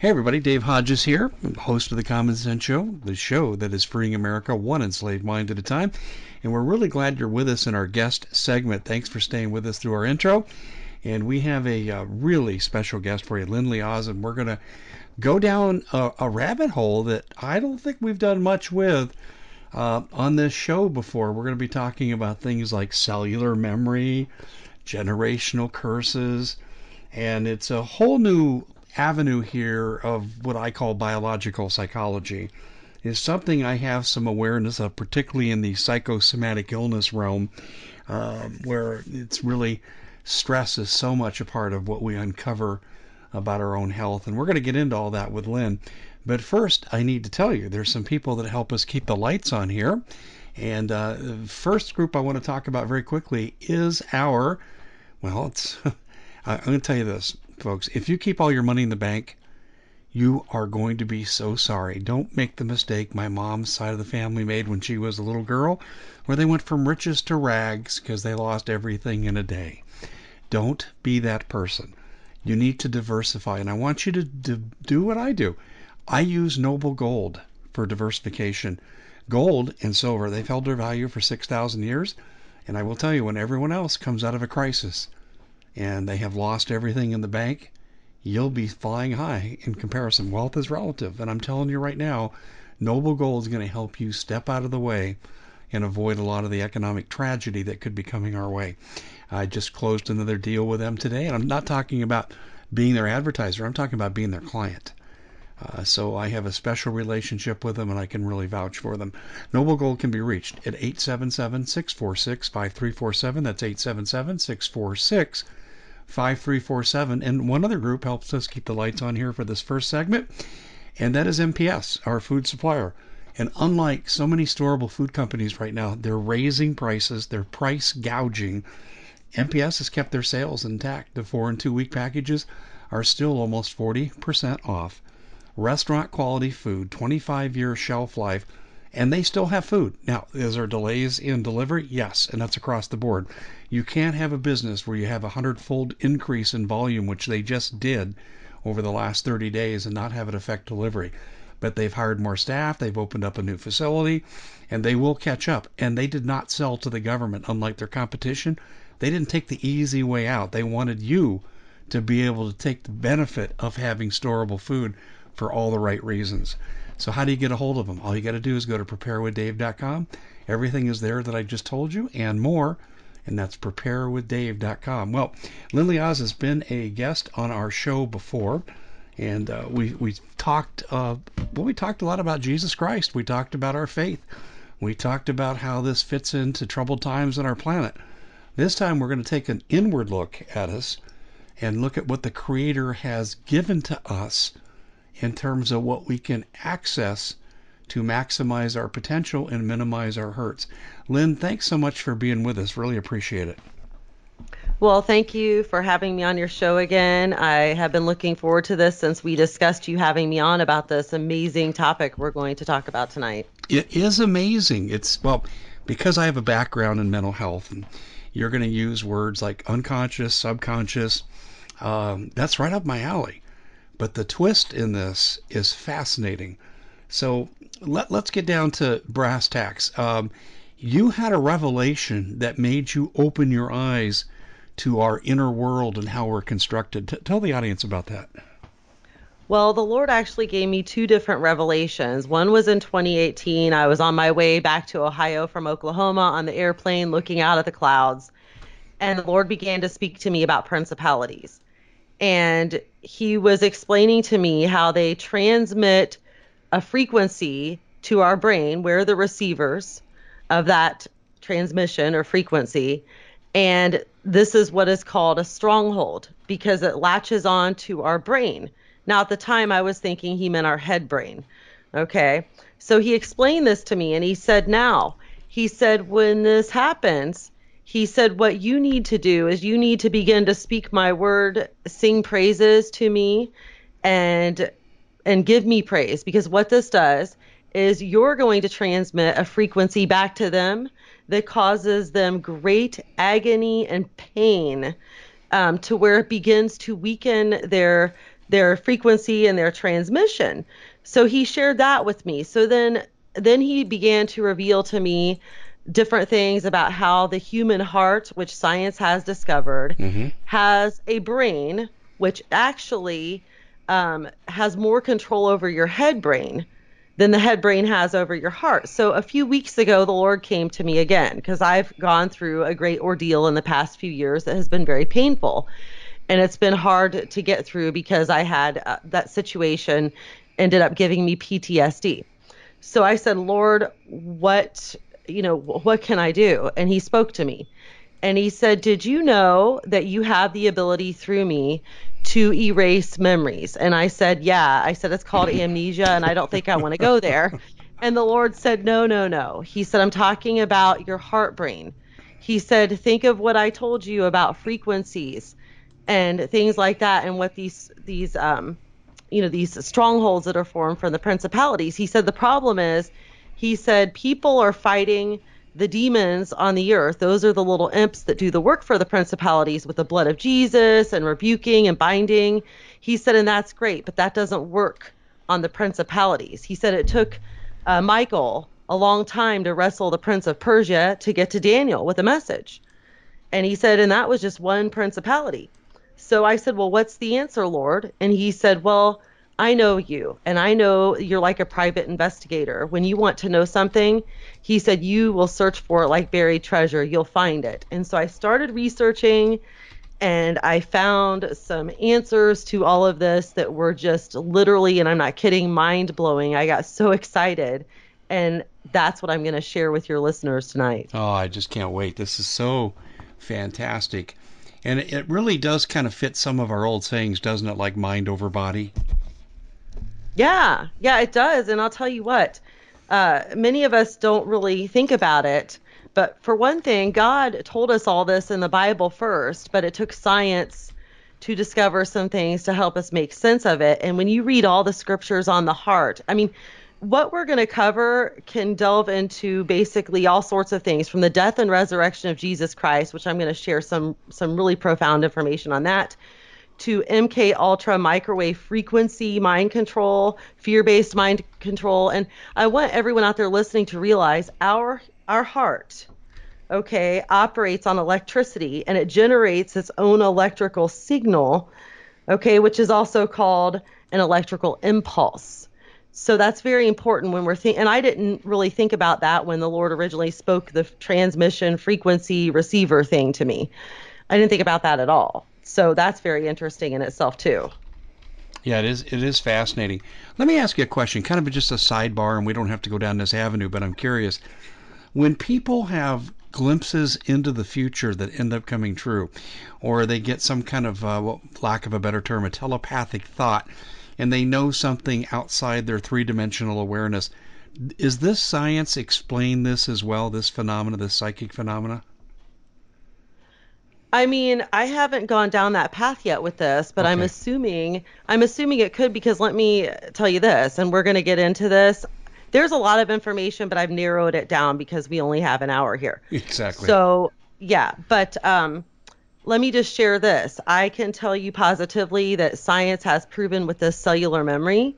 Hey everybody, Dave Hodges here, host of the Common Sense Show, the show that is freeing America one enslaved mind at a time. And we're really glad you're with us in our guest segment. Thanks for staying with us through our intro. And we have a uh, really special guest for you, Lindley Oz, and we're going to go down a, a, rabbit hole that I don't think we've done much with uh, on this show before. We're going to be talking about things like cellular memory, generational curses, and it's a whole new avenue here of what I call biological psychology is something I have some awareness of, particularly in the psychosomatic illness realm, uh, where it's really stress is so much a part of what we uncover about our own health. And we're going to get into all that with Lynn. But first, I need to tell you there's some people that help us keep the lights on here. And uh, the first group I want to talk about very quickly is our, well, it's, I'm going to tell you this folks. If you keep all your money in the bank, you are going to be so sorry. Don't make the mistake my mom's side of the family made when she was a little girl, where they went from riches to rags because they lost everything in a day. Don't be that person. You need to diversify. And I want you to do what I do. I use Noble Gold for diversification. Gold and silver, they've held their value for 6,000 years. And I will tell you, when everyone else comes out of a crisis, and they have lost everything in the bank, you'll be flying high in comparison. Wealth is relative. And I'm telling you right now, Noble Gold is going to help you step out of the way and avoid a lot of the economic tragedy that could be coming our way. I just closed another deal with them today, and I'm not talking about being their advertiser, I'm talking about being their client. Uh, so I have a special relationship with them and I can really vouch for them. Noble Gold can be reached at 877 646 5347. That's 877 646 5347. And one other group helps us keep the lights on here for this first segment, and that is MPS, our food supplier. And unlike so many storable food companies right now, they're raising prices, they're price gouging. MPS has kept their sales intact. The four and two week packages are still almost 40% off. Restaurant quality food, 25 year shelf life, and they still have food. Now, is there delays in delivery? Yes, and that's across the board. You can't have a business where you have a hundredfold increase in volume, which they just did over the last 30 days, and not have it affect delivery. But they've hired more staff, they've opened up a new facility, and they will catch up. And they did not sell to the government, unlike their competition. They didn't take the easy way out. They wanted you to be able to take the benefit of having storable food for all the right reasons. So how do you get a hold of them? All you got to do is go to preparewithdave.com. Everything is there that I just told you and more and that's preparewithdave.com. Well, Lindley Oz has been a guest on our show before, and uh, we we talked uh, well, we talked a lot about Jesus Christ. We talked about our faith. We talked about how this fits into troubled times on our planet. This time we're going to take an inward look at us and look at what the Creator has given to us in terms of what we can access to maximize our potential and minimize our hurts. Lynn, thanks so much for being with us. Really appreciate it. Well, thank you for having me on your show again. I have been looking forward to this since we discussed you having me on about this amazing topic we're going to talk about tonight. It is amazing. It's, well, because I have a background in mental health, and you're going to use words like unconscious, subconscious. Um, that's right up my alley. But the twist in this is fascinating. So let, us get down to brass tacks. Um, you had a revelation that made you open your eyes to our inner world and how we're constructed. T- tell the audience about that. Well, the Lord actually gave me two different revelations. One was in 2018. I was on my way back to Ohio from Oklahoma on the airplane looking out at the clouds. And the Lord began to speak to me about principalities. And he was explaining to me how they transmit a frequency to our brain. We're the receivers of that transmission or frequency. And this is what is called a stronghold because it latches on to our brain. Now, at the time, I was thinking he meant our head brain. Okay. So he explained this to me and he said, now, he said, when this happens, he said, what you need to do is you need to begin to speak my word, sing praises to me, and and give me praise because what this does is you're going to transmit a frequency back to them that causes them great agony and pain um, to where it begins to weaken their their frequency and their transmission. So he shared that with me. So then then he began to reveal to me different things about how the human heart, which science has discovered, mm-hmm. has a brain which actually um, has more control over your head brain than the head brain has over your heart. So a few weeks ago, the Lord came to me again because I've gone through a great ordeal in the past few years that has been very painful. And it's been hard to get through because I had uh, that situation ended up giving me PTSD. So I said, Lord, what, you know, what can I do? And he spoke to me and he said, Did you know that you have the ability through me to erase memories. And I said, Yeah. I said, It's called amnesia, and I don't think I want to go there. And the Lord said, No, no, no. He said, I'm talking about your heart brain. He said, Think of what I told you about frequencies and things like that, and what these, these, um, you know, these strongholds that are formed from the principalities. He said, The problem is, he said, people are fighting the demons on the earth, those are the little imps that do the work for the principalities with the blood of Jesus and rebuking and binding. He said, and that's great, but that doesn't work on the principalities. He said it took uh, Michael a long time to wrestle the prince of Persia to get to Daniel with a message. And he said, and that was just one principality. So I said, well, what's the answer, Lord? And he said, well, I know you, and I know you're like a private investigator. When you want to know something, he said, you will search for it like buried treasure. You'll find it. And so I started researching and I found some answers to all of this that were just literally, and I'm not kidding, mind blowing. I got so excited. And that's what I'm going to share with your listeners tonight. Oh, I just can't wait. This is so fantastic. And it really does kind of fit some of our old sayings, doesn't it? Like mind over body. Yeah, yeah, it does. And I'll tell you what, uh, many of us don't really think about it. But for one thing, God told us all this in the Bible first, but it took science to discover some things to help us make sense of it. And when you read all the scriptures on the heart, I mean, what we're going to cover can delve into basically all sorts of things from the death and resurrection of Jesus Christ, which I'm going to share some some really profound information on that, to MK Ultra microwave frequency mind control, fear-based mind control, and I want everyone out there listening to realize our our heart okay operates on electricity and it generates its own electrical signal okay which is also called an electrical impulse. So that's very important when we're thinking and i didn't really think about that when the lord originally spoke the transmission frequency receiver thing to me. I didn't think about that at all so that's very interesting in itself too. Yeah, it is. It is fascinating. Let me ask you a question, kind of just a sidebar, and we don't have to go down this avenue, but I'm curious. When people have glimpses into the future that end up coming true, or they get some kind of, uh, well, lack of a better term, a telepathic thought, and they know something outside their three-dimensional awareness, is this science explain this as well? This phenomena, this psychic phenomena? I mean, I haven't gone down that path yet with this, but okay. I'm assuming I'm assuming it could because let me tell you this, and we're going to get into this. There's a lot of information, but I've narrowed it down because we only have an hour here. Exactly. So yeah, but um, let me just share this. I can tell you positively that science has proven with this cellular memory,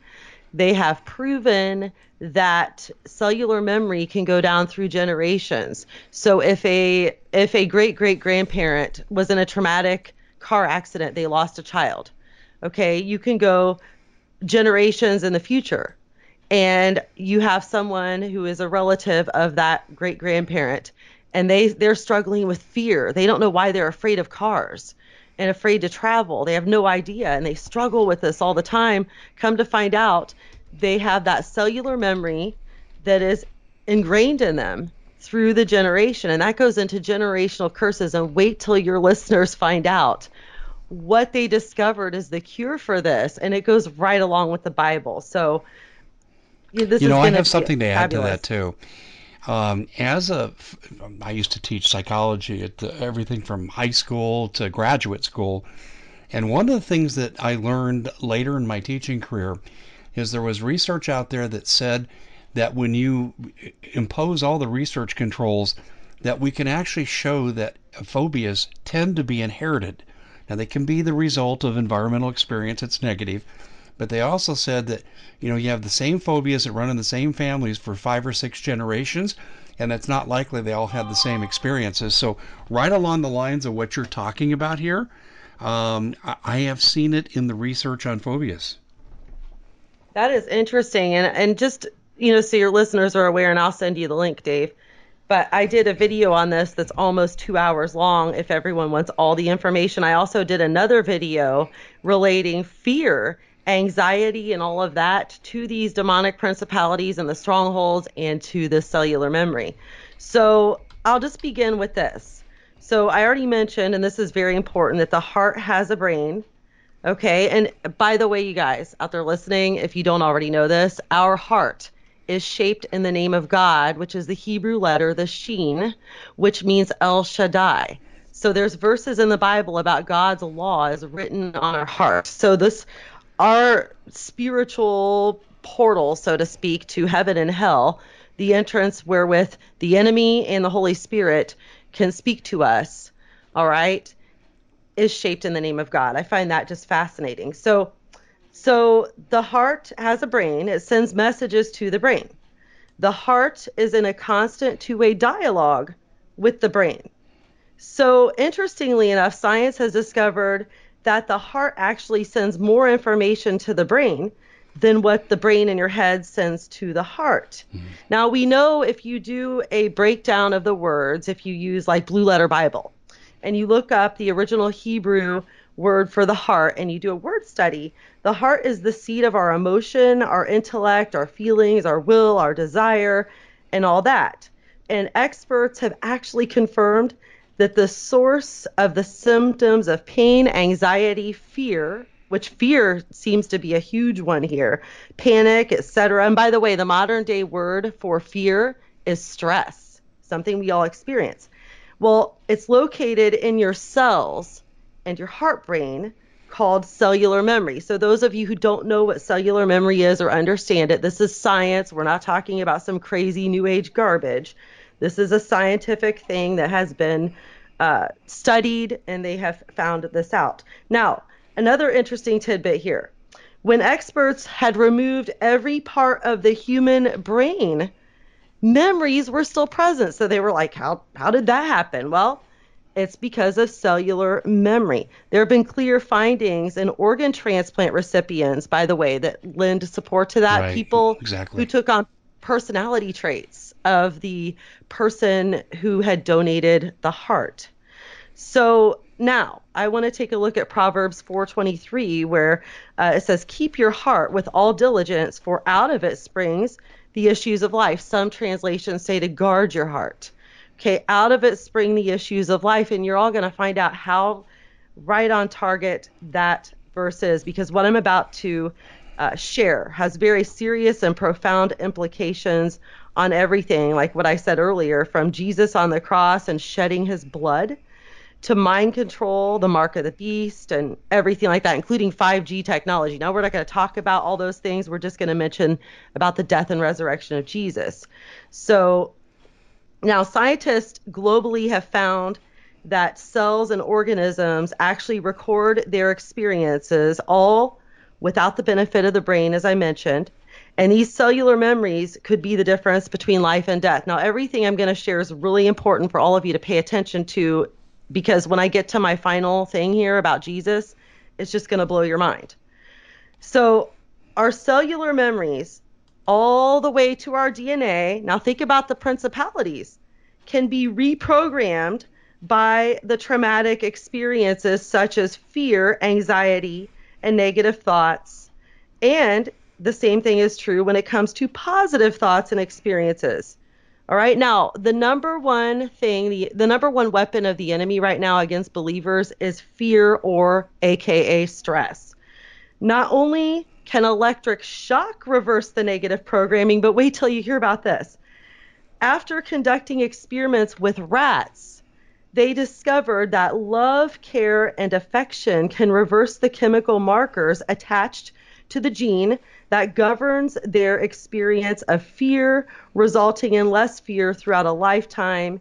they have proven that cellular memory can go down through generations. So if a if a great great grandparent was in a traumatic car accident, they lost a child. Okay, you can go generations in the future and you have someone who is a relative of that great grandparent and they they're struggling with fear. They don't know why they're afraid of cars and afraid to travel. They have no idea and they struggle with this all the time. Come to find out they have that cellular memory that is ingrained in them through the generation. And that goes into generational curses. And wait till your listeners find out what they discovered is the cure for this. And it goes right along with the Bible. So, you know, I have something to add fabulous. to that too. Um, as a, I used to teach psychology at the, everything from high school to graduate school. And one of the things that I learned later in my teaching career is there was research out there that said that when you impose all the research controls, that we can actually show that phobias tend to be inherited. Now, they can be the result of environmental experience that's negative, but they also said that, you know, you have the same phobias that run in the same families for five or six generations, and it's not likely they all had the same experiences. So, right along the lines of what you're talking about here, um, I have seen it in the research on phobias. That is interesting, and and just you know, so your listeners are aware, and I'll send you the link, Dave. But I did a video on this that's almost two hours long. If everyone wants all the information, I also did another video relating fear anxiety and all of that to these demonic principalities and the strongholds and to the cellular memory. So I'll just begin with this. So I already mentioned, and this is very important, that the heart has a brain. Okay. And by the way, you guys out there listening, if you don't already know this, our heart is shaped in the name of God, which is the Hebrew letter, the Shin, which means El Shaddai. So there's verses in the Bible about God's laws written on our heart. So this our spiritual portal, so to speak, to heaven and hell, the entrance wherewith the enemy and the Holy Spirit can speak to us, all right, is shaped in the name of God. I find that just fascinating. So, so the heart has a brain, it sends messages to the brain. The heart is in a constant two way dialogue with the brain. So, interestingly enough, science has discovered that the heart actually sends more information to the brain than what the brain in your head sends to the heart. Mm-hmm. Now, we know if you do a breakdown of the words, if you use like Blue Letter Bible, and you look up the original Hebrew word for the heart and you do a word study, the heart is the seat of our emotion, our intellect, our feelings, our will, our desire, and all that. And experts have actually confirmed that the source of the symptoms of pain, anxiety, fear, which fear seems to be a huge one here, panic, etc. And by the way, the modern day word for fear is stress, something we all experience. Well, it's located in your cells and your heart brain called cellular memory. So, those of you who don't know what cellular memory is or understand it, this is science. We're not talking about some crazy new age garbage. This is a scientific thing that has been uh, studied and they have found this out. Now, another interesting tidbit here. When experts had removed every part of the human brain, memories were still present. So they were like, how, how did that happen? Well, it's because of cellular memory. There have been clear findings in organ transplant recipients, by the way, that lend support to that. Right, People exactly. who took on personality traits of the person who had donated the heart. So now I want to take a look at Proverbs 4:23 where uh, it says keep your heart with all diligence for out of it springs the issues of life. Some translations say to guard your heart. Okay, out of it spring the issues of life and you're all going to find out how right on target that verse is because what I'm about to uh, share has very serious and profound implications on everything, like what I said earlier, from Jesus on the cross and shedding his blood to mind control, the mark of the beast, and everything like that, including 5G technology. Now, we're not going to talk about all those things. We're just going to mention about the death and resurrection of Jesus. So, now scientists globally have found that cells and organisms actually record their experiences all without the benefit of the brain, as I mentioned. And these cellular memories could be the difference between life and death. Now, everything I'm going to share is really important for all of you to pay attention to because when I get to my final thing here about Jesus, it's just going to blow your mind. So, our cellular memories, all the way to our DNA, now think about the principalities, can be reprogrammed by the traumatic experiences such as fear, anxiety, and negative thoughts. And the same thing is true when it comes to positive thoughts and experiences. All right. Now, the number one thing, the, the number one weapon of the enemy right now against believers is fear or AKA stress. Not only can electric shock reverse the negative programming, but wait till you hear about this. After conducting experiments with rats, they discovered that love, care, and affection can reverse the chemical markers attached to the gene that governs their experience of fear, resulting in less fear throughout a lifetime,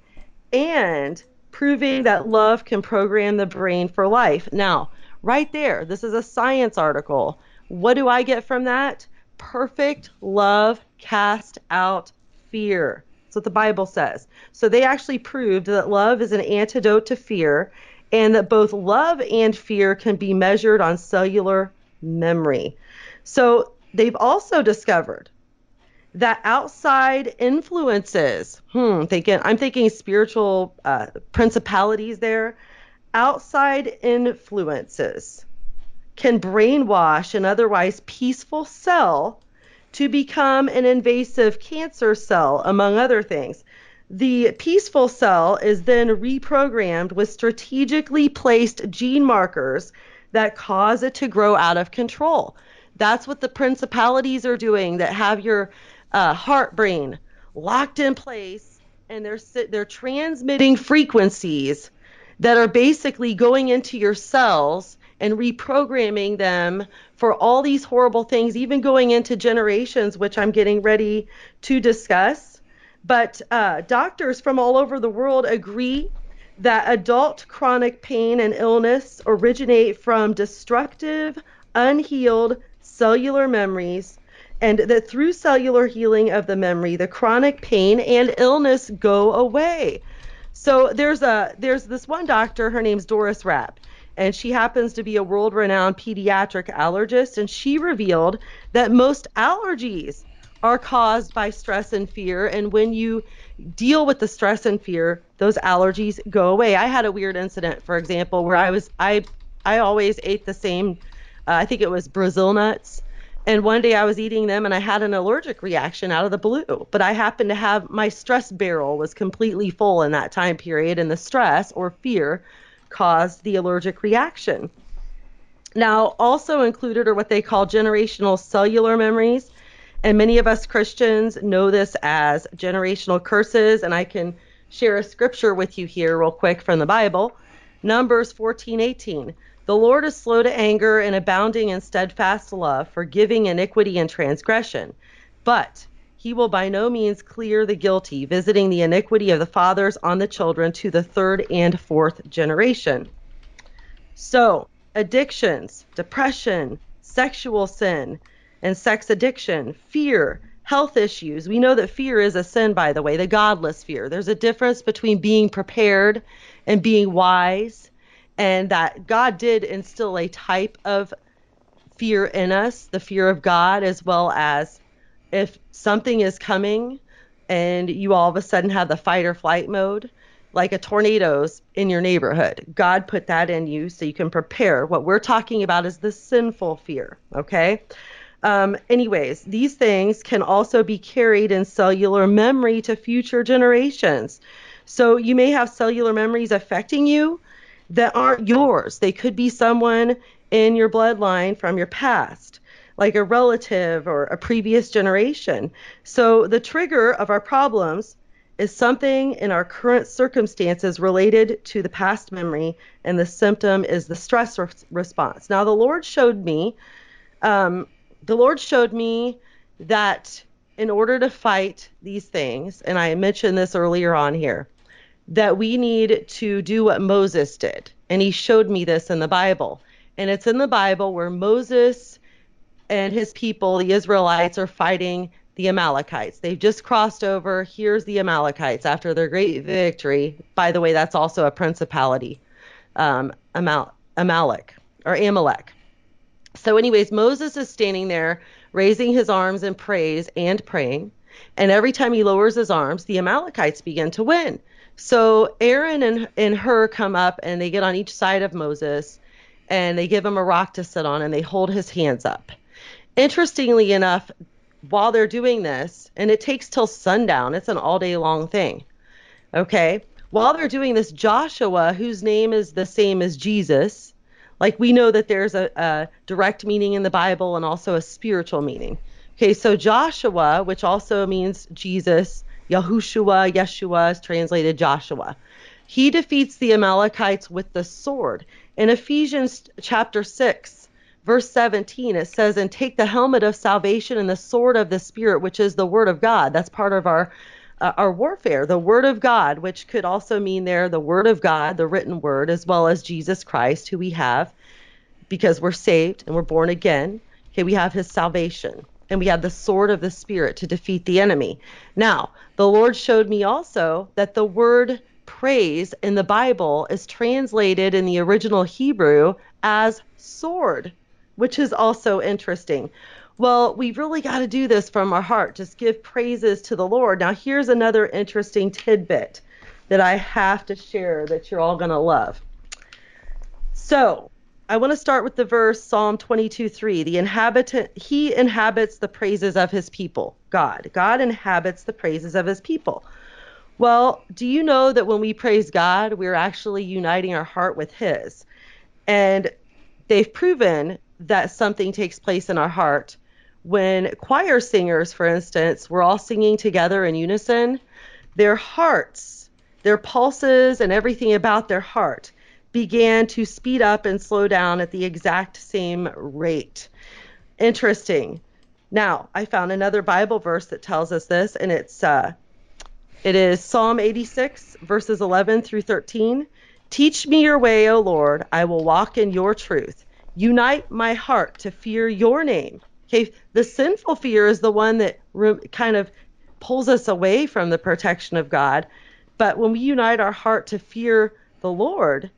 and proving that love can program the brain for life. Now, right there, this is a science article. What do I get from that? Perfect love cast out fear. That's what the Bible says. So they actually proved that love is an antidote to fear and that both love and fear can be measured on cellular memory. So they've also discovered that outside influences, hmm, thinking I'm thinking spiritual uh, principalities there, outside influences can brainwash an otherwise peaceful cell to become an invasive cancer cell, among other things. The peaceful cell is then reprogrammed with strategically placed gene markers that cause it to grow out of control. That's what the principalities are doing that have your uh, heart brain locked in place and they're they're transmitting frequencies that are basically going into your cells and reprogramming them for all these horrible things, even going into generations, which I'm getting ready to discuss. But uh, doctors from all over the world agree that adult chronic pain and illness originate from destructive, unhealed cellular memories, and that through cellular healing of the memory, the chronic pain and illness go away. So there's a there's this one doctor, her name's Doris Rapp, and she happens to be a world-renowned pediatric allergist, and she revealed that most allergies are caused by stress and fear. And when you deal with the stress and fear, those allergies go away. I had a weird incident, for example, where I was I I always ate the same. Uh, I think it was Brazil nuts. And one day I was eating them and I had an allergic reaction out of the blue. But I happened to have my stress barrel was completely full in that time period, and the stress or fear caused the allergic reaction. Now, also included are what they call generational cellular memories. And many of us Christians know this as generational curses. And I can share a scripture with you here, real quick, from the Bible Numbers 14 18. The Lord is slow to anger and abounding in steadfast love, forgiving iniquity and transgression. But he will by no means clear the guilty, visiting the iniquity of the fathers on the children to the third and fourth generation. So, addictions, depression, sexual sin, and sex addiction, fear, health issues. We know that fear is a sin, by the way, the godless fear. There's a difference between being prepared and being wise, and that God did instill a type of fear in us, the fear of God, as well as if something is coming and you all of a sudden have the fight or flight mode, like a tornado's in your neighborhood. God put that in you so you can prepare. What we're talking about is the sinful fear, okay? Um, anyways, these things can also be carried in cellular memory to future generations. So you may have cellular memories affecting you that aren't yours. They could be someone in your bloodline from your past, like a relative or a previous generation. So the trigger of our problems is something in our current circumstances related to the past memory, and the symptom is the stress re- response. Now, the Lord showed me um, the Lord showed me that in order to fight these things, and I mentioned this earlier on here, that we need to do what Moses did. And he showed me this in the Bible. And it's in the Bible where Moses and his people, the Israelites, are fighting the Amalekites. They've just crossed over. Here's the Amalekites after their great victory. By the way, that's also a principality, um, Amal- Amalek or Amalek. So, anyways, Moses is standing there raising his arms in praise and praying. And every time he lowers his arms, the Amalekites begin to win. So Aaron and, and Hur come up and they get on each side of Moses and they give him a rock to sit on and they hold his hands up. Interestingly enough, while they're doing this, and it takes till sundown, it's an all day long thing. Okay? While they're doing this, Joshua, whose name is the same as Jesus, like we know that there's a, a direct meaning in the Bible and also a spiritual meaning. Okay, so Joshua, which also means Jesus, Yahushua, Yeshua is translated Joshua. He defeats the Amalekites with the sword. In Ephesians chapter 6, verse 17, it says, And take the helmet of salvation and the sword of the Spirit, which is the word of God. That's part of our uh, our warfare, the Word of God, which could also mean there the Word of God, the written Word, as well as Jesus Christ, who we have because we're saved and we're born again. Okay, we have His salvation and we have the sword of the Spirit to defeat the enemy. Now, the Lord showed me also that the word praise in the Bible is translated in the original Hebrew as sword, which is also interesting. Well, we've really got to do this from our heart. Just give praises to the Lord. Now, here's another interesting tidbit that I have to share that you're all going to love. So, I want to start with the verse Psalm 22:3. The inhabitant he inhabits the praises of his people. God. God inhabits the praises of his people. Well, do you know that when we praise God, we're actually uniting our heart with his? And they've proven that something takes place in our heart when choir singers, for instance, were all singing together in unison, their hearts, their pulses, and everything about their heart began to speed up and slow down at the exact same rate. Interesting. Now, I found another Bible verse that tells us this, and it's uh, it is Psalm 86 verses 11 through 13. Teach me your way, O Lord. I will walk in your truth. Unite my heart to fear your name. Okay, the sinful fear is the one that re- kind of pulls us away from the protection of God. But when we unite our heart to fear the Lord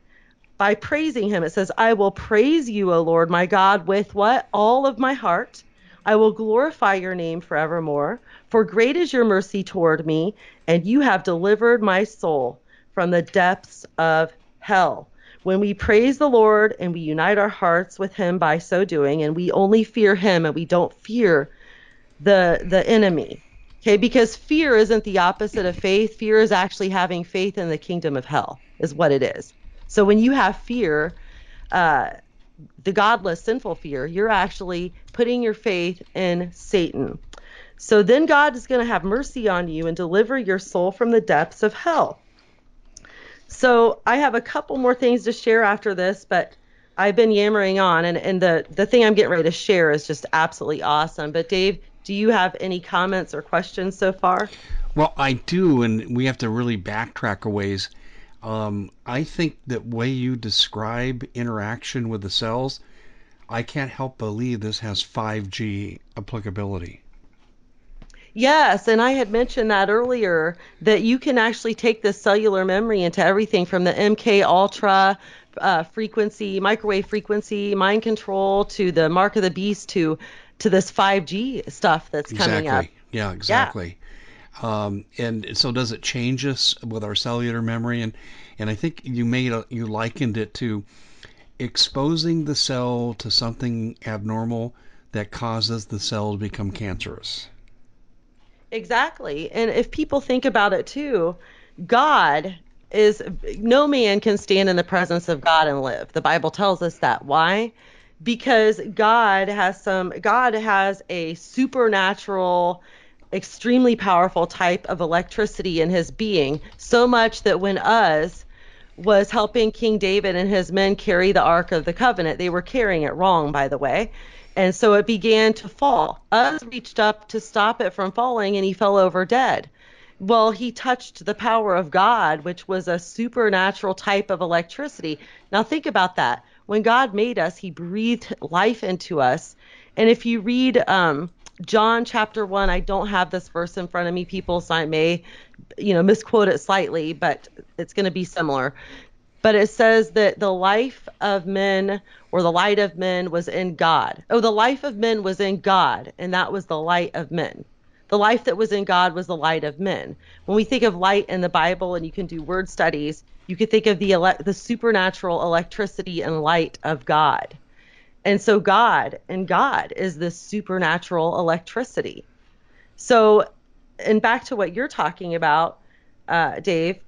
by praising Him, it says, I will praise you, O Lord, my God, with what? All of my heart. I will glorify your name forevermore. For great is your mercy toward me, and you have delivered my soul from the depths of hell when we praise the Lord and we unite our hearts with him by so doing and we only fear him and we don't fear the the enemy. Okay, because fear isn't the opposite of faith. Fear is actually having faith in the kingdom of hell, is what it is. So when you have fear, uh, the godless, sinful fear, you're actually putting your faith in Satan. So then God is going to have mercy on you and deliver your soul from the depths of hell. So I have a couple more things to share after this, but I've been yammering on, and, and the, the thing I'm getting ready to share is just absolutely awesome. But Dave, do you have any comments or questions so far? Well, I do, and we have to really backtrack a ways. Um, I think that way you describe interaction with the cells, I can't help believe this has 5G applicability. Yes, and I had mentioned that earlier that you can actually take the cellular memory into everything from the MK Ultra uh, frequency, microwave frequency, mind control to the mark of the beast to to this 5G stuff that's exactly. coming up. Yeah, exactly. Yeah. Um, and so does it change us with our cellular memory? And and I think you made a, you likened it to exposing the cell to something abnormal that causes the cell to become cancerous. Exactly. And if people think about it too, God is no man can stand in the presence of God and live. The Bible tells us that. Why? Because God has some God has a supernatural extremely powerful type of electricity in his being, so much that when Uz was helping King David and his men carry the Ark of the Covenant, they were carrying it wrong, by the way and so it began to fall. Uz reached up to stop it from falling, and he fell over dead. Well, he touched the power of God, which was a supernatural type of electricity. Now, think about that. When God made us, he breathed life into us. And if you read um, John chapter 1, I don't have this verse in front of me, people, so I may, you know, misquote it slightly, but it's going to be similar but it says that the life of men or the light of men was in God. Oh, the life of men was in God, and that was the light of men. The life that was in God was the light of men. When we think of light in the Bible, and you can do word studies, you can think of the ele- the supernatural electricity and light of God. And so God and God is this supernatural electricity. So, and back to what you're talking about, uh, Dave,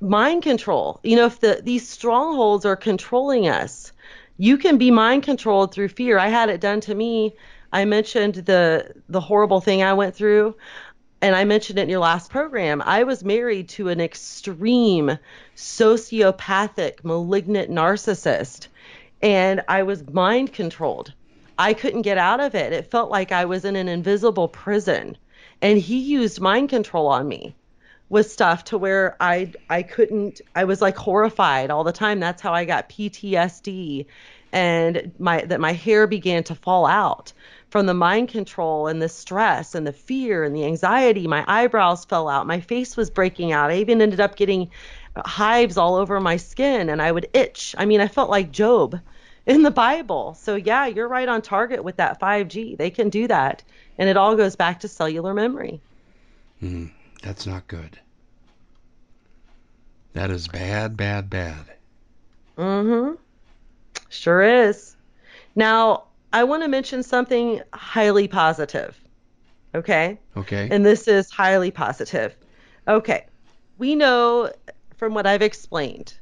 mind control. You know, if the these strongholds are controlling us, you can be mind controlled through fear. I had it done to me. I mentioned the the horrible thing I went through and I mentioned it in your last program. I was married to an extreme sociopathic malignant narcissist and I was mind controlled. I couldn't get out of it. It felt like I was in an invisible prison and he used mind control on me with stuff to where I I couldn't I was like horrified all the time. That's how I got PTSD and my that my hair began to fall out from the mind control and the stress and the fear and the anxiety. My eyebrows fell out. My face was breaking out. I even ended up getting hives all over my skin and I would itch. I mean, I felt like Job in the Bible. So, yeah, you're right on target with that 5G. They can do that. And it all goes back to cellular memory. Mm, that's not good. That is bad, bad, bad. Mm hmm. Sure is. Now, I want to mention something highly positive. Okay? Okay. And this is highly positive. Okay. We know from what I've explained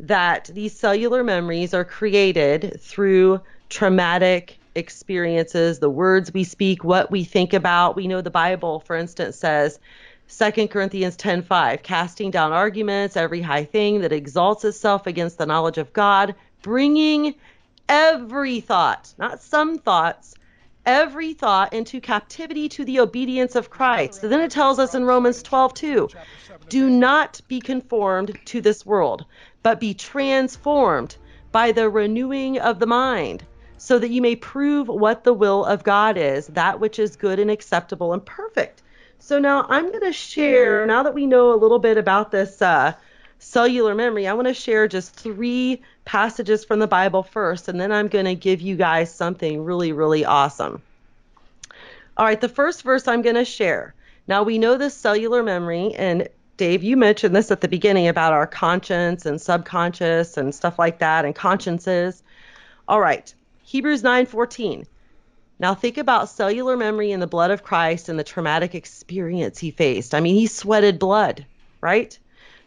that these cellular memories are created through traumatic experiences, the words we speak, what we think about. We know the Bible, for instance, says 2 Corinthians 10:5, casting down arguments, every high thing that exalts itself against the knowledge of God, bringing every thought, not some thoughts, every thought into captivity to the obedience of Christ. Then it tells us in Romans 12:2, do not be conformed to this world, but be transformed by the renewing of the mind, so that you may prove what the will of God is, that which is good and acceptable and perfect. So now I'm going to share, now that we know a little bit about this uh, cellular memory, I want to share just three passages from the Bible first, and then I'm going to give you guys something really, really awesome. All right, the first verse I'm going to share. Now we know this cellular memory, and Dave, you mentioned this at the beginning about our conscience and subconscious and stuff like that, and consciences. All right, Hebrews 9:14. Now think about cellular memory in the blood of Christ and the traumatic experience he faced. I mean, he sweated blood, right?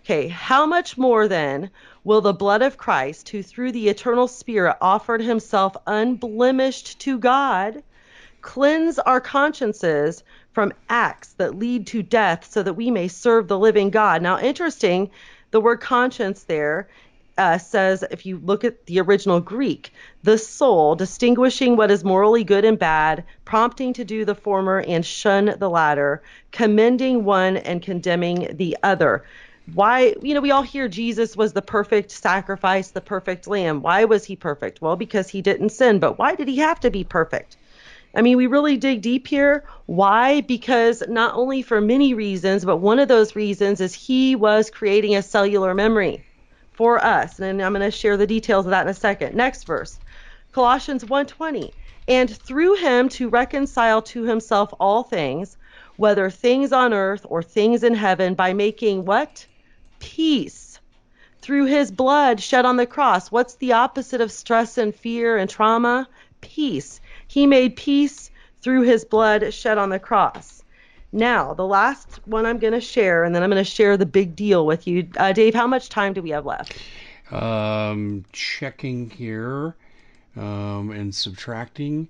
Okay, how much more then will the blood of Christ, who through the eternal Spirit offered himself unblemished to God, cleanse our consciences from acts that lead to death so that we may serve the living God? Now, interesting, the word conscience there uh, says, if you look at the original Greek, the soul, distinguishing what is morally good and bad, prompting to do the former and shun the latter, commending one and condemning the other. Why you know we all hear jesus was the perfect sacrifice the perfect lamb. Why was he perfect? Well because he didn't sin. But why did he have to be perfect? I mean we really dig deep here. Why? Because not only for many reasons but one of those reasons is he was creating a cellular memory for us and i'm going to share the details of that in a second next verse colossians 1.20 and through him to reconcile to himself all things whether things on earth or things in heaven by making what peace through his blood shed on the cross. What's the opposite of stress and fear and trauma? Peace. He made peace through his blood shed on the cross. Now, the last one I'm going to share, and then I'm going to share the big deal with you. Uh, Dave, how much time do we have left? Um, checking here um, and subtracting.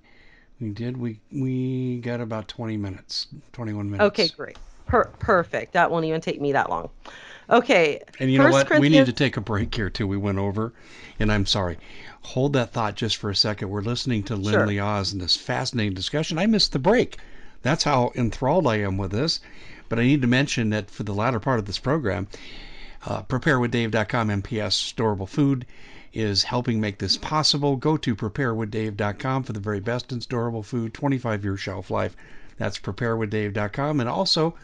We did. We we got about 20 minutes, 21 minutes. Okay, great. Per- perfect. That won't even take me that long. Okay. And you know what? We need to take a break here too. We went over, and I'm sorry. Hold that thought just for a second. We're listening to Lynn sure. Oz in this fascinating discussion. I missed the break. That's how enthralled I am with this. But I need to mention that for the latter part of this program, uh, preparewithdave.com MPS storable food is helping make this possible. Go to preparewithdave.com for the very best in storable food, 25 year shelf life. That's preparewithdave.com. And also,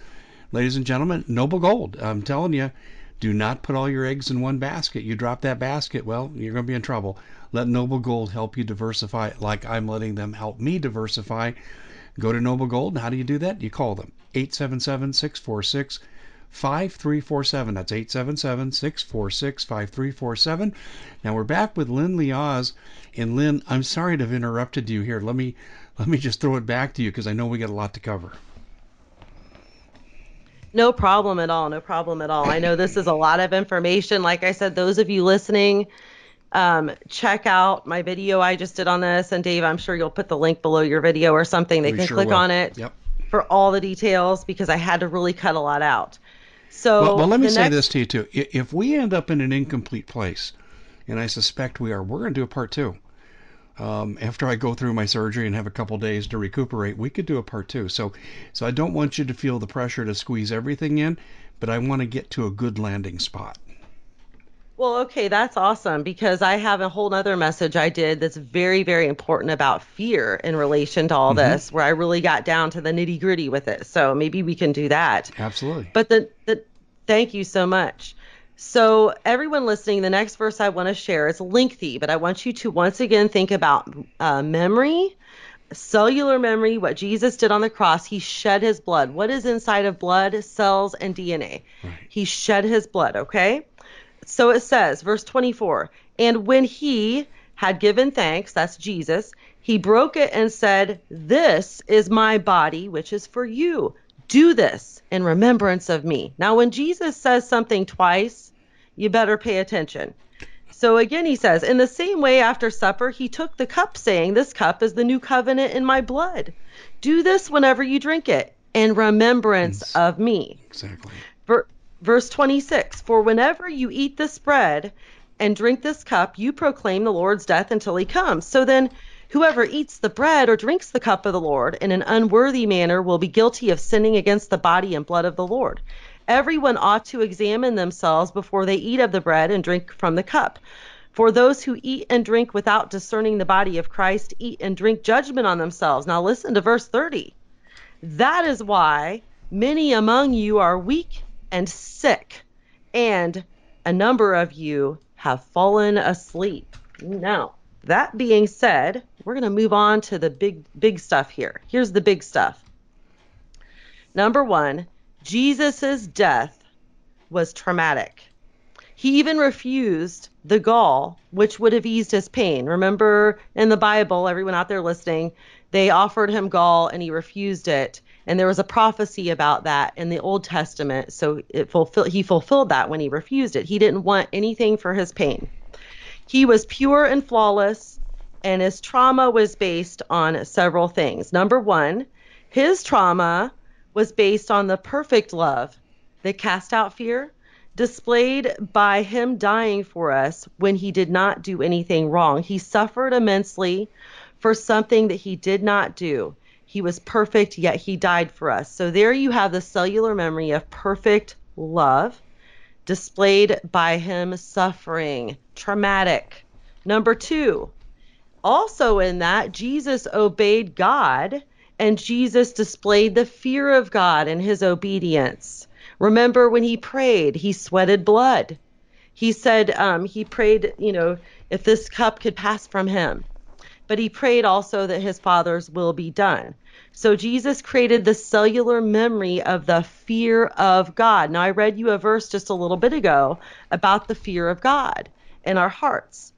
ladies and gentlemen, Noble Gold. I'm telling you, do not put all your eggs in one basket. You drop that basket, well, you're going to be in trouble. Let Noble Gold help you diversify like I'm letting them help me diversify. Go to Noble Gold. And how do you do that? You call them 877 646 5347. That's 877 646 5347. Now we're back with Lynn Lioz. And Lynn, I'm sorry to have interrupted you here. Let me let me just throw it back to you because I know we got a lot to cover. No problem at all. No problem at all. I know this is a lot of information. Like I said, those of you listening, um, check out my video I just did on this. And Dave, I'm sure you'll put the link below your video or something. They we can sure click will. on it yep. for all the details because I had to really cut a lot out. So, well, well let me say next... this to you too. If we end up in an incomplete place, and I suspect we are, we're going to do a part two. um, after I go through my surgery and have a couple days to recuperate, we could do a part two. So, so I don't want you to feel the pressure to squeeze everything in, but I want to get to a good landing spot. Well, okay, that's awesome because I have a whole other message I did that's very, very important about fear in relation to all mm-hmm. this, where I really got down to the nitty gritty with it. So maybe we can do that. Absolutely. But the, the thank you so much. So everyone listening, the next verse I want to share is lengthy, but I want you to once again think about uh, memory, cellular memory, what Jesus did on the cross. He shed his blood. What is inside of blood, cells, and DNA? Right. He shed his blood. Okay. So it says, verse 24, and when he had given thanks, that's Jesus, he broke it and said, This is my body, which is for you. Do this in remembrance of me. Now, when Jesus says something twice, you better pay attention. So again, he says, In the same way, after supper, he took the cup, saying, This cup is the new covenant in my blood. Do this whenever you drink it in remembrance yes. of me. Exactly. Verse 26 For whenever you eat this bread and drink this cup, you proclaim the Lord's death until he comes. So then, whoever eats the bread or drinks the cup of the Lord in an unworthy manner will be guilty of sinning against the body and blood of the Lord. Everyone ought to examine themselves before they eat of the bread and drink from the cup. For those who eat and drink without discerning the body of Christ eat and drink judgment on themselves. Now listen to verse 30. That is why many among you are weak and sick, and a number of you have fallen asleep. Now, that being said, we're going to move on to the big big stuff here. Here's the big stuff. Number 1, Jesus' death was traumatic. He even refused the gall, which would have eased his pain. Remember in the Bible, everyone out there listening, they offered him gall and he refused it. And there was a prophecy about that in the Old Testament. So it fulfill, he fulfilled that when he refused it. He didn't want anything for his pain. He was pure and flawless, and his trauma was based on several things. Number one, his trauma was based on the perfect love that cast out fear, displayed by him dying for us when he did not do anything wrong. He suffered immensely for something that he did not do. He was perfect, yet he died for us. So there you have the cellular memory of perfect love displayed by him suffering. Traumatic. Number two, also in that, Jesus obeyed God and Jesus displayed the fear of God in his obedience. Remember when he prayed, he sweated blood. He said um, he prayed, you know, if this cup could pass from him but he prayed also that his Father's will be done. So Jesus created the cellular memory of the fear of God. Now, I read you a verse just a little bit ago about the fear of God in our hearts.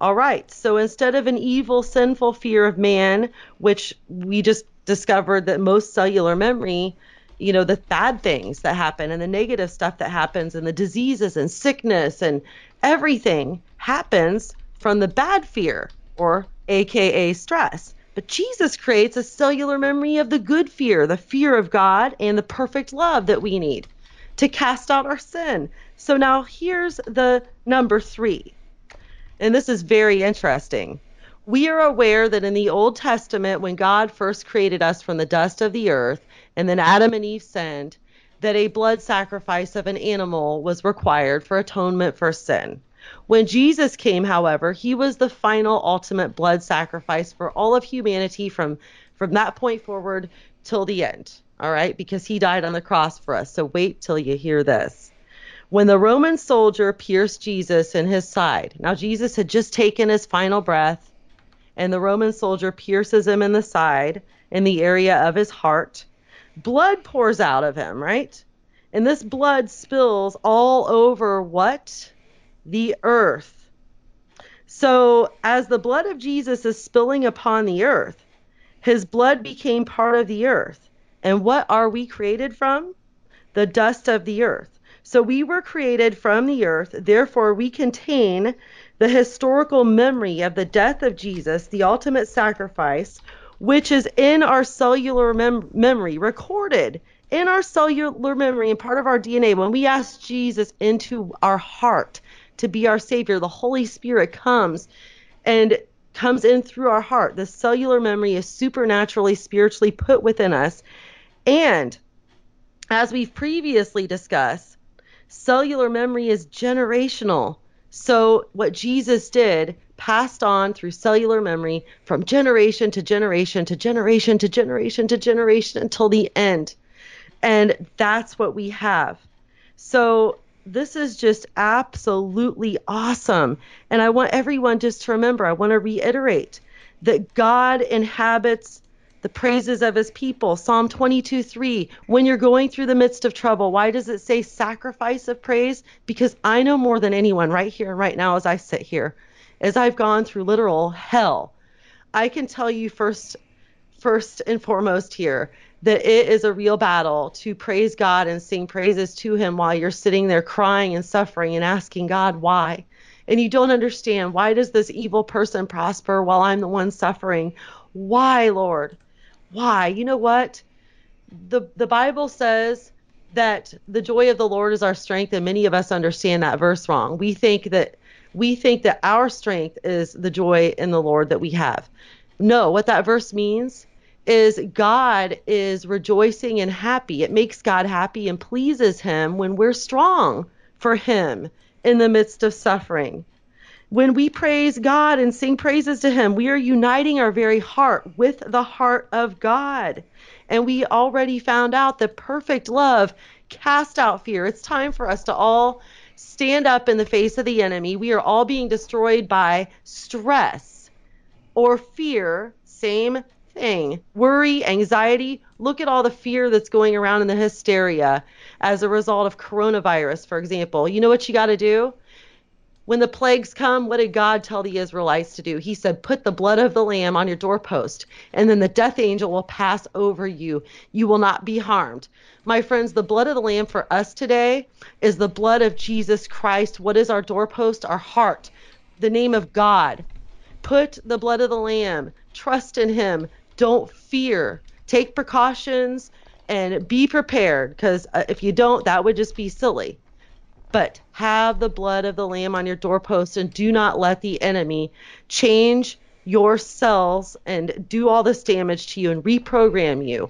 All right, so instead of an evil, sinful fear of man, which we just discovered that most cellular memory, you know, the bad things that happen and the negative stuff that happens and the diseases and sickness and everything happens from the bad fear or aka stress. But Jesus creates a cellular memory of the good fear, the fear of God, and the perfect love that we need to cast out our sin. So now here's the number three. And this is very interesting. We are aware that in the Old Testament, when God first created us from the dust of the earth, and then Adam and Eve sinned, that a blood sacrifice of an animal was required for atonement for sin. When Jesus came, however, he was the final ultimate blood sacrifice for all of humanity from from that point forward till the end. All right? Because he died on the cross for us. So wait till you hear this. When the Roman soldier pierced Jesus in his side. Now Jesus had just taken his final breath and the Roman soldier pierces him in the side in the area of his heart. Blood pours out of him, right? And this blood spills all over what? the earth. So, as the blood of Jesus is spilling upon the earth, his blood became part of the earth. And what are we created from? The dust of the earth. So, we were created from the earth, therefore, we contain the historical memory of the death of Jesus, the ultimate sacrifice, which is in our cellular mem- memory, recorded in our cellular memory and part of our DNA. When we ask Jesus into our heart, to be our Savior. The Holy Spirit comes and comes in through our heart. The cellular memory is supernaturally, spiritually put within us. And as we've previously discussed, cellular memory is generational. So, what Jesus did passed on through cellular memory from generation to generation to generation to generation to generation until the end. And that's what we have. So, this is just absolutely awesome. And I want everyone just to remember, I want to reiterate that God inhabits the praises of his people. Psalm 22 3. When you're going through the midst of trouble, why does it say sacrifice of praise? Because I know more than anyone right here and right now as I sit here, as I've gone through literal hell. I can tell you first, first and foremost here that it is a real battle to praise God and sing praises to Him while you're sitting there crying and suffering and asking God why. And you don't understand why does this evil person prosper while I'm the one suffering? Why, Lord? Why? You know what? The the Bible says that the joy of the Lord is our strength, and many of us understand that verse wrong. We think that we think that our strength is the joy in the Lord that we have. No, what that verse means is God is rejoicing and happy. It makes God happy and pleases him when we're strong for him in the midst of suffering. When we praise God and sing praises to him, we are uniting our very heart with the heart of God. And we already found out that perfect love cast out fear. It's time for us to all stand up in the face of the enemy. We are all being destroyed by stress or fear, same thing. Worry, anxiety. Look at all the fear that's going around in the hysteria as a result of coronavirus, for example. You know what you got to do? When the plagues come, what did God tell the Israelites to do? He said, Put the blood of the Lamb on your doorpost, and then the death angel will pass over you. You will not be harmed. My friends, the blood of the Lamb for us today is the blood of Jesus Christ. What is our doorpost? Our heart, the name of God. Put the blood of the Lamb, trust in Him, don't fear. Take precautions and be prepared because uh, if you don't, that would just be silly. But have the blood of the Lamb on your doorpost and do not let the enemy change your cells and do all this damage to you and reprogram you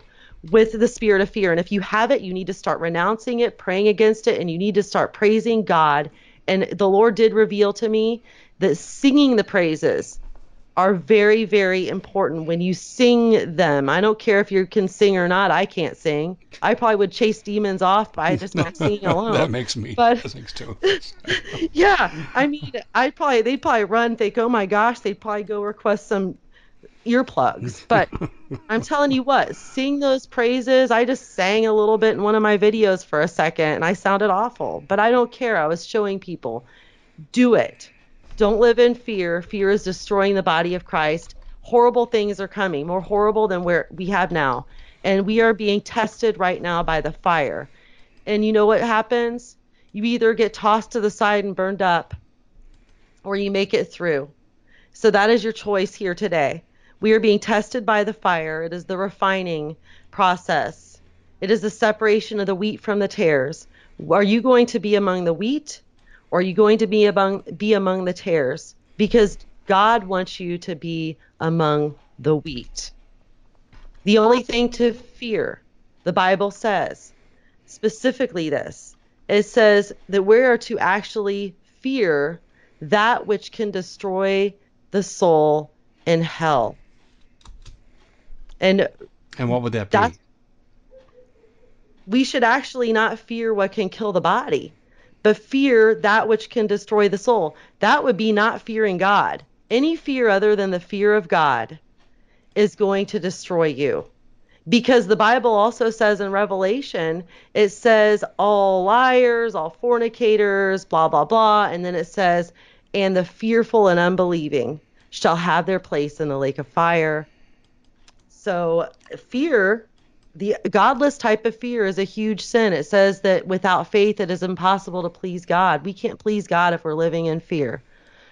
with the spirit of fear. And if you have it, you need to start renouncing it, praying against it, and you need to start praising God. And the Lord did reveal to me that singing the praises are very, very important when you sing them. I don't care if you can sing or not. I can't sing. I probably would chase demons off by just by singing alone. that makes me but, sings too. yeah, I mean, I probably they'd probably run, think, oh my gosh, they'd probably go request some earplugs. But I'm telling you what, sing those praises. I just sang a little bit in one of my videos for a second, and I sounded awful. But I don't care. I was showing people, do it don't live in fear. Fear is destroying the body of Christ. Horrible things are coming, more horrible than where we have now. And we are being tested right now by the fire. And you know what happens? You either get tossed to the side and burned up, or you make it through. So that is your choice here today. We are being tested by the fire. It is the refining process. It is the separation of the wheat from the tares. Are you going to be among the wheat or are you going to be among be among the tares? Because God wants you to be among the wheat. The only thing to fear, the Bible says, specifically this, it says that we are to actually fear that which can destroy the soul in hell. And and what would that be? We should actually not fear what can kill the body but fear that which can destroy the soul. That would be not fearing God. Any fear other than the fear of God is going to destroy you. Because the Bible also says in Revelation, it says all liars, all fornicators, blah, blah, blah. And then it says, and the fearful and unbelieving shall have their place in the lake of fire. So fear the godless type of fear is a huge sin. It says that without faith, it is impossible to please God. We can't please God if we're living in fear.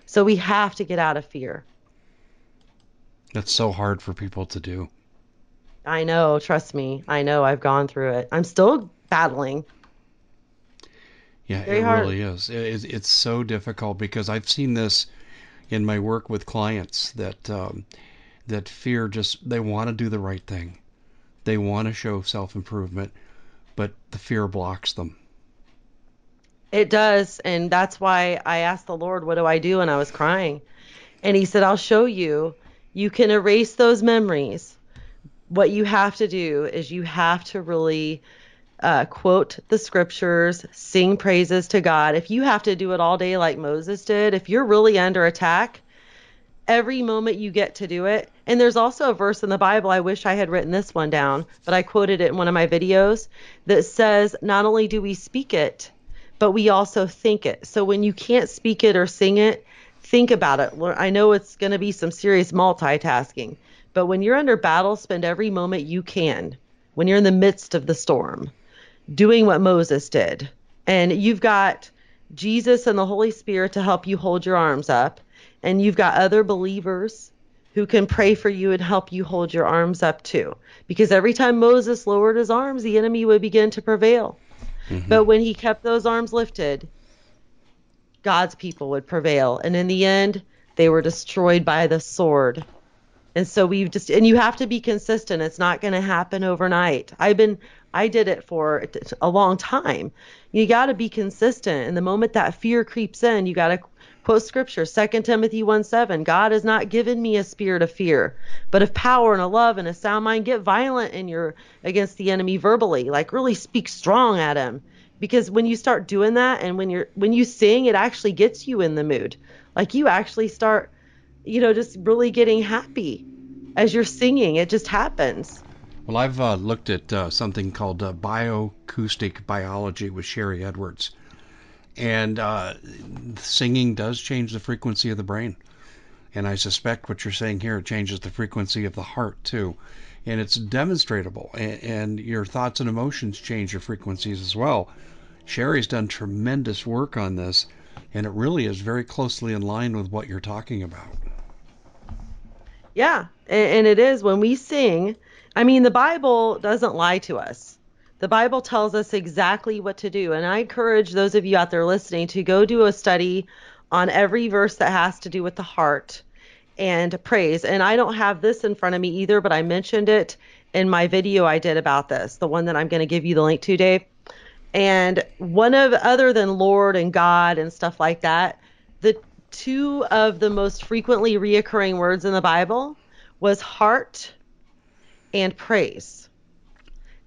So we have to get out of fear. That's so hard for people to do. I know. Trust me. I know. I've gone through it. I'm still battling. Yeah, Very it hard. really is. It's so difficult because I've seen this. in my work with clients that um, that fear just they want to do the right thing, they want to show self improvement, but the fear blocks them. It does, and that's why I asked the Lord, "What do I do?" And I was crying, and He said, "I'll show you. You can erase those memories. What you have to do is you have to really." uh, quote the scriptures, sing praises to God, if you have to do it all day like Moses did, if you're really under attack, every moment you get to do it. And there's also a verse in the Bible, I wish I had written this one down, but I quoted it in one of my videos that says, not only do we speak it, but we also think it. So when you can't speak it or sing it, think about it. I know it's going to be some serious multitasking, but when you're under battle, spend every moment you can when you're in the midst of the storm doing what Moses did. And you've got Jesus and the Holy Spirit to help you hold your arms up. And you've got other believers who can pray for you and help you hold your arms up too. Because every time Moses lowered his arms, the enemy would begin to prevail. Mm-hmm. But when he kept those arms lifted, God's people would prevail. And in the end, they were destroyed by the sword. And so we've just, and you have to be consistent. It's not going to happen overnight. I've been I did it for a long time. You got to be consistent. And the moment that fear creeps in, you got to quote scripture 2 timothy 1 7 god has not given me a spirit of fear but of power and a love and a sound mind. Get violent in your against the enemy verbally. Like really speak strong at him. Because when you start doing that and when you're when you sing it actually gets you in the mood. Like you actually start you know just really getting happy as you're singing. It just happens. Well, I've uh, looked at uh, something called uh, bioacoustic biology with Sharry Edwards, and uh, singing does change the frequency of the brain. And I suspect what you're saying here changes the frequency of the heart too, and it's demonstrable. And, and your thoughts and emotions change your frequencies as well. Sharry's done tremendous work on this, and it really is very closely in line with what you're talking about. Yeah, and, and it is when we sing I mean, the Bible doesn't lie to us. The Bible tells us exactly what to do. And I encourage those of you out there listening to go do a study on every verse that has to do with the heart and praise. And I don't have this in front of me either, but I mentioned it in my video I did about this, the one that I'm going to give you the link to, Dave. And one of, other than Lord and God and stuff like that, the two of the most frequently reoccurring words in the Bible was heart and praise.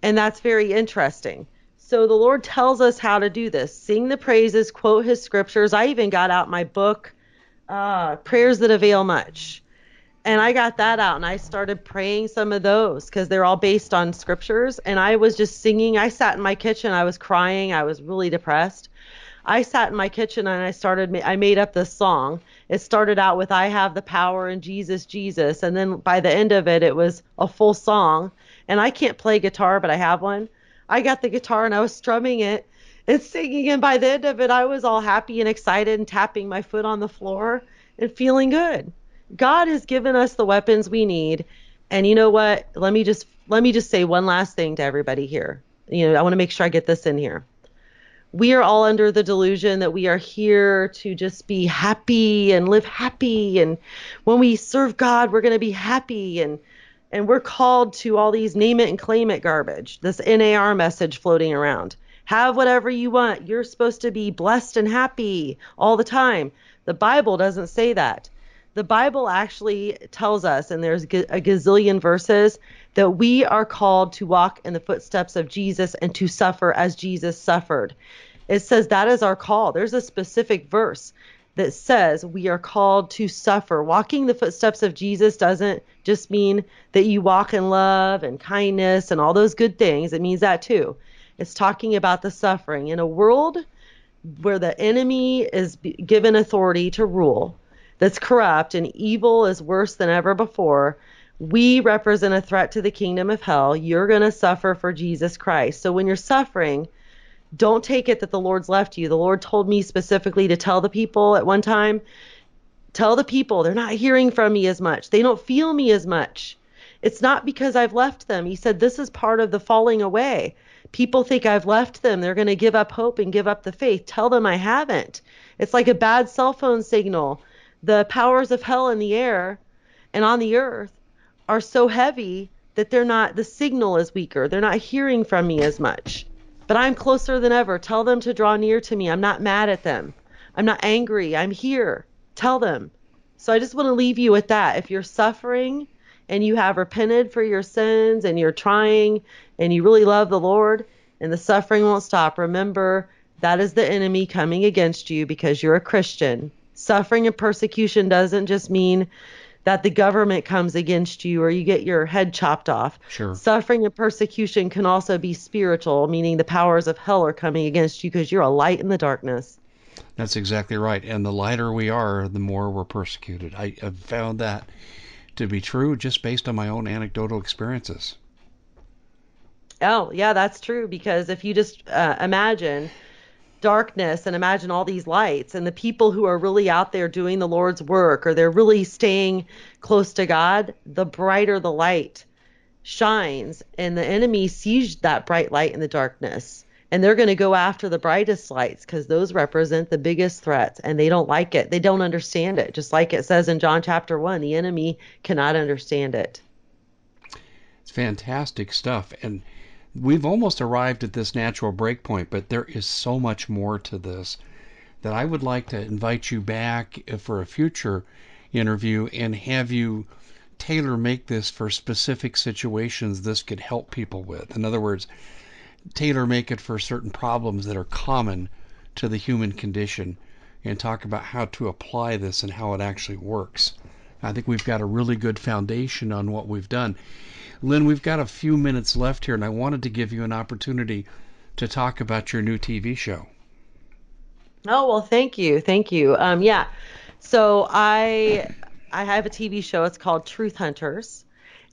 And that's very interesting. So the Lord tells us how to do this sing the praises, quote his scriptures. I even got out my book, uh, Prayers That Avail Much. And I got that out and I started praying some of those because they're all based on scriptures. And I was just singing. I sat in my kitchen. I was crying. I was really depressed. I sat in my kitchen and I started, I made up this song it started out with I have the power in Jesus, Jesus. And then by the end of it, it was a full song. And I can't play guitar, but I have one. I got the guitar and I was strumming it and singing. And by the end of it, I was all happy and excited and tapping my foot on the floor and feeling good. God has given us the weapons we need. And you know what? Let me just let me just say one last thing to everybody here. You know, I want to make sure I get this in here we are all under the delusion that we are here to just be happy and live happy and when we serve God we're going to be happy and and we're called to all these name it and claim it garbage this NAR message floating around. Have whatever you want. You're supposed to be blessed and happy all the time. The bible doesn't say that. The bible actually tells us and there's a gazillion verses that we are called to walk in the footsteps of Jesus and to suffer as Jesus suffered. It says that is our call. There's a specific verse that says we are called to suffer. Walking the footsteps of Jesus doesn't just mean that you walk in love and kindness and all those good things. It means that too. It's talking about the suffering. In a world where the enemy is given authority to rule, that's corrupt and evil is worse than ever before, we represent a threat to the kingdom of hell. You're going to suffer for Jesus Christ. So when you're suffering, don't take it that the Lord's left you. The Lord told me specifically to tell the people at one time, tell the people they're not hearing from me as much. They don't feel me as much. It's not because I've left them. He said this is part of the falling away. People think I've left them. They're going to give up hope and give up the faith. Tell them I haven't. It's like a bad cell phone signal the powers of hell in the air and on the earth are so heavy that they're not the signal is weaker. They're not hearing from me as much. But I'm closer than ever. Tell them to draw near to me. I'm not mad at them. I'm not angry. I'm here. Tell them. So I just want to leave you with that. If you're suffering and you have repented for your sins and you're trying and you really love the Lord and the suffering won't stop, remember that is the enemy coming against you because you're a Christian. Suffering and persecution doesn't just mean that the government comes against you or you get your head chopped off. Sure. Suffering and persecution can also be spiritual, meaning the powers of hell are coming against you because you're a light in the darkness. That's exactly right. And the lighter we are, the more we're persecuted. I have found that to be true just based on my own anecdotal experiences. Oh, yeah, that's true. Because if you just uh, imagine darkness and imagine all these lights and the people who are really out there doing the Lord's work or they're really staying close to God, the brighter the light shines and the enemy sees that bright light in the darkness and they're going to go after the brightest lights because those represent the biggest threats and they don't like it. They don't understand it just like it says in john chapter 1 the enemy cannot understand it. It's fantastic stuff and we've almost arrived at this natural break point but there is so much more to this that i would like to invite you back for a future interview and have you tailor make this for specific situations this could help people with in other words tailor make it for certain problems that are common to the human condition and talk about how to apply this and how it actually works. I think we've got a really good foundation on what we've done. Lynn, we've got a few minutes left here, and I wanted to give you an opportunity to talk about your new TV show. Oh well, thank you, thank you. Um, yeah, so I I have a TV show. It's called Truth Hunters,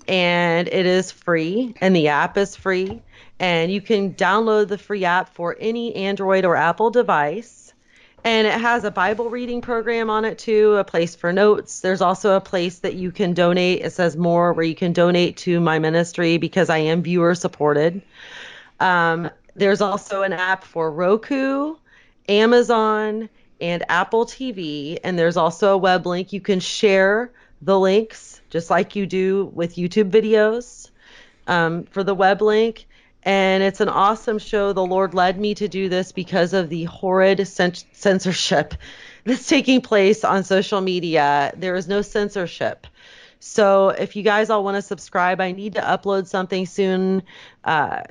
and it is free, and the app is free and you can download the free app for any Android or Apple device. And it has a Bible reading program on it too, a place for notes. There's also a place that you can donate. It says more where you can donate to my ministry because I am viewer supported. Um, there's also an app for Roku, Amazon, and Apple TV. And there's also a web link. You can share the links just like you do with YouTube videos um, for the web link and it's an awesome show. The Lord led me to do this because of the horrid censorship that's taking place on social media. There is no censorship. So if you guys all want to subscribe, I need to upload something soon uh,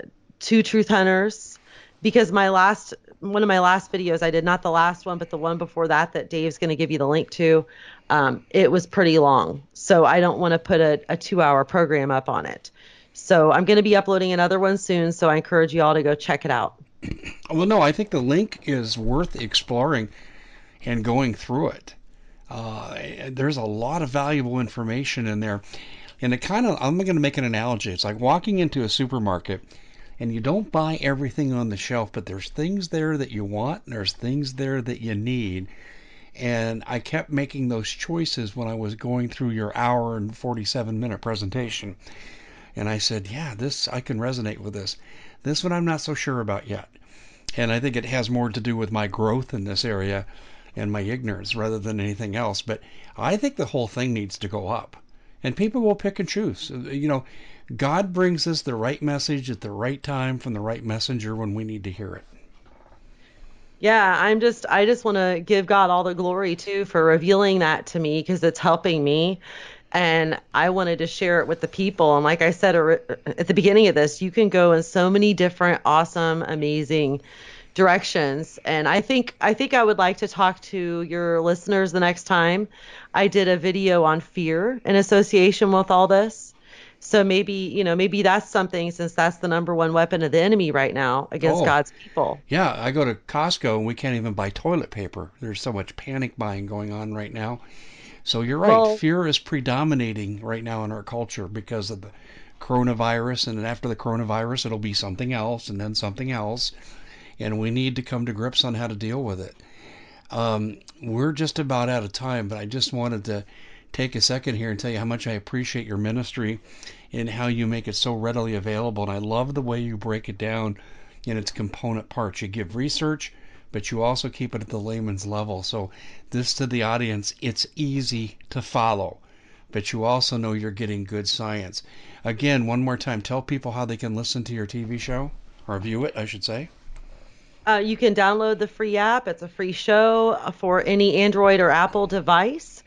to Truth Hunters because my last one of my last videos I did not the last one but the one before that that Dave's going to give you the link to um, it was pretty long so I don't want to put a, a two hour program up on it so I'm going to be uploading another one soon. So I encourage you all to go check it out. Well, no, I think the link is worth exploring and going through it. Uh, there's a lot of valuable information in there. And it kind of, I'm going to make an analogy. It's like walking into a supermarket and you don't buy everything on the shelf, but there's things there that you want and there's things there that you need. And I kept making those choices when I was going through your hour and 47 minute presentation. And I said, yeah, this, I can resonate with this. This one I'm not so sure about yet. And I think it has more to do with my growth in this area and my ignorance rather than anything else. But I think the whole thing needs to go up. And people will pick and choose. You know, God brings us the right message at the right time from the right messenger when we need to hear it. Yeah, I'm just I just want to give God all the glory too for revealing that to me because it's helping me and I wanted to share it with the people. And like I said uh, at the beginning of this, you can go in so many different awesome, amazing directions. And I think I think I would like to talk to your listeners the next time. I did a video on fear in association with all this. So maybe, you know, maybe that's something since that's the number one weapon of the enemy right now against oh, God's people. Yeah, I go to Costco and we can't even buy toilet paper. There's so much panic buying going on right now. So you're right. Well, Fear is predominating right now in our culture because of the coronavirus, and after the coronavirus, it'll be something else, and then something else, and we need to come to grips on how to deal with it. Um, we're just about out of time, but I just wanted to take a second here and tell you how much I appreciate your ministry and how you make it so readily available. And I love the way you break it down in its component parts. You give research, but you also keep it at the layman's level. So this to the audience, it's easy to follow, but you also know you're getting good science. Again, one more time, tell people how they can listen to your TV show or view it, I should say. Uh, you can download the free app. It's a free show for any Android or Apple device,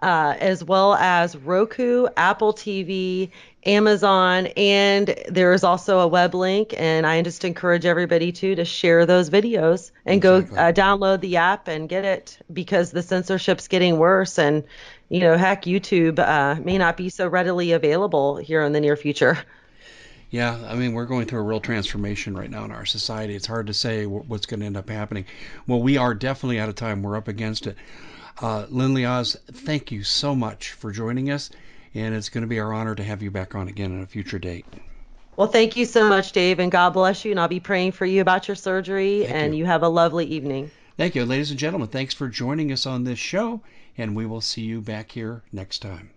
uh, as well as Roku, Apple TV, Amazon, and there is also a web link. And I just encourage everybody to to share those videos and Exactly. go uh, download the app and get it because the censorship's getting worse. And you know, heck, YouTube uh, may not be so readily available here in the near future. Yeah, I mean, we're going through a real transformation right now in our society. It's hard to say what's going to end up happening. Well, we are definitely out of time. We're up against it. Uh, Lindley Oz, thank you so much for joining us, and it's going to be our honor to have you back on again in a future date. Well, thank you so much, Dave, and God bless you. And I'll be praying for you about your surgery. Thank and you. you have a lovely evening. Thank you, ladies and gentlemen. Thanks for joining us on this show, and we will see you back here next time.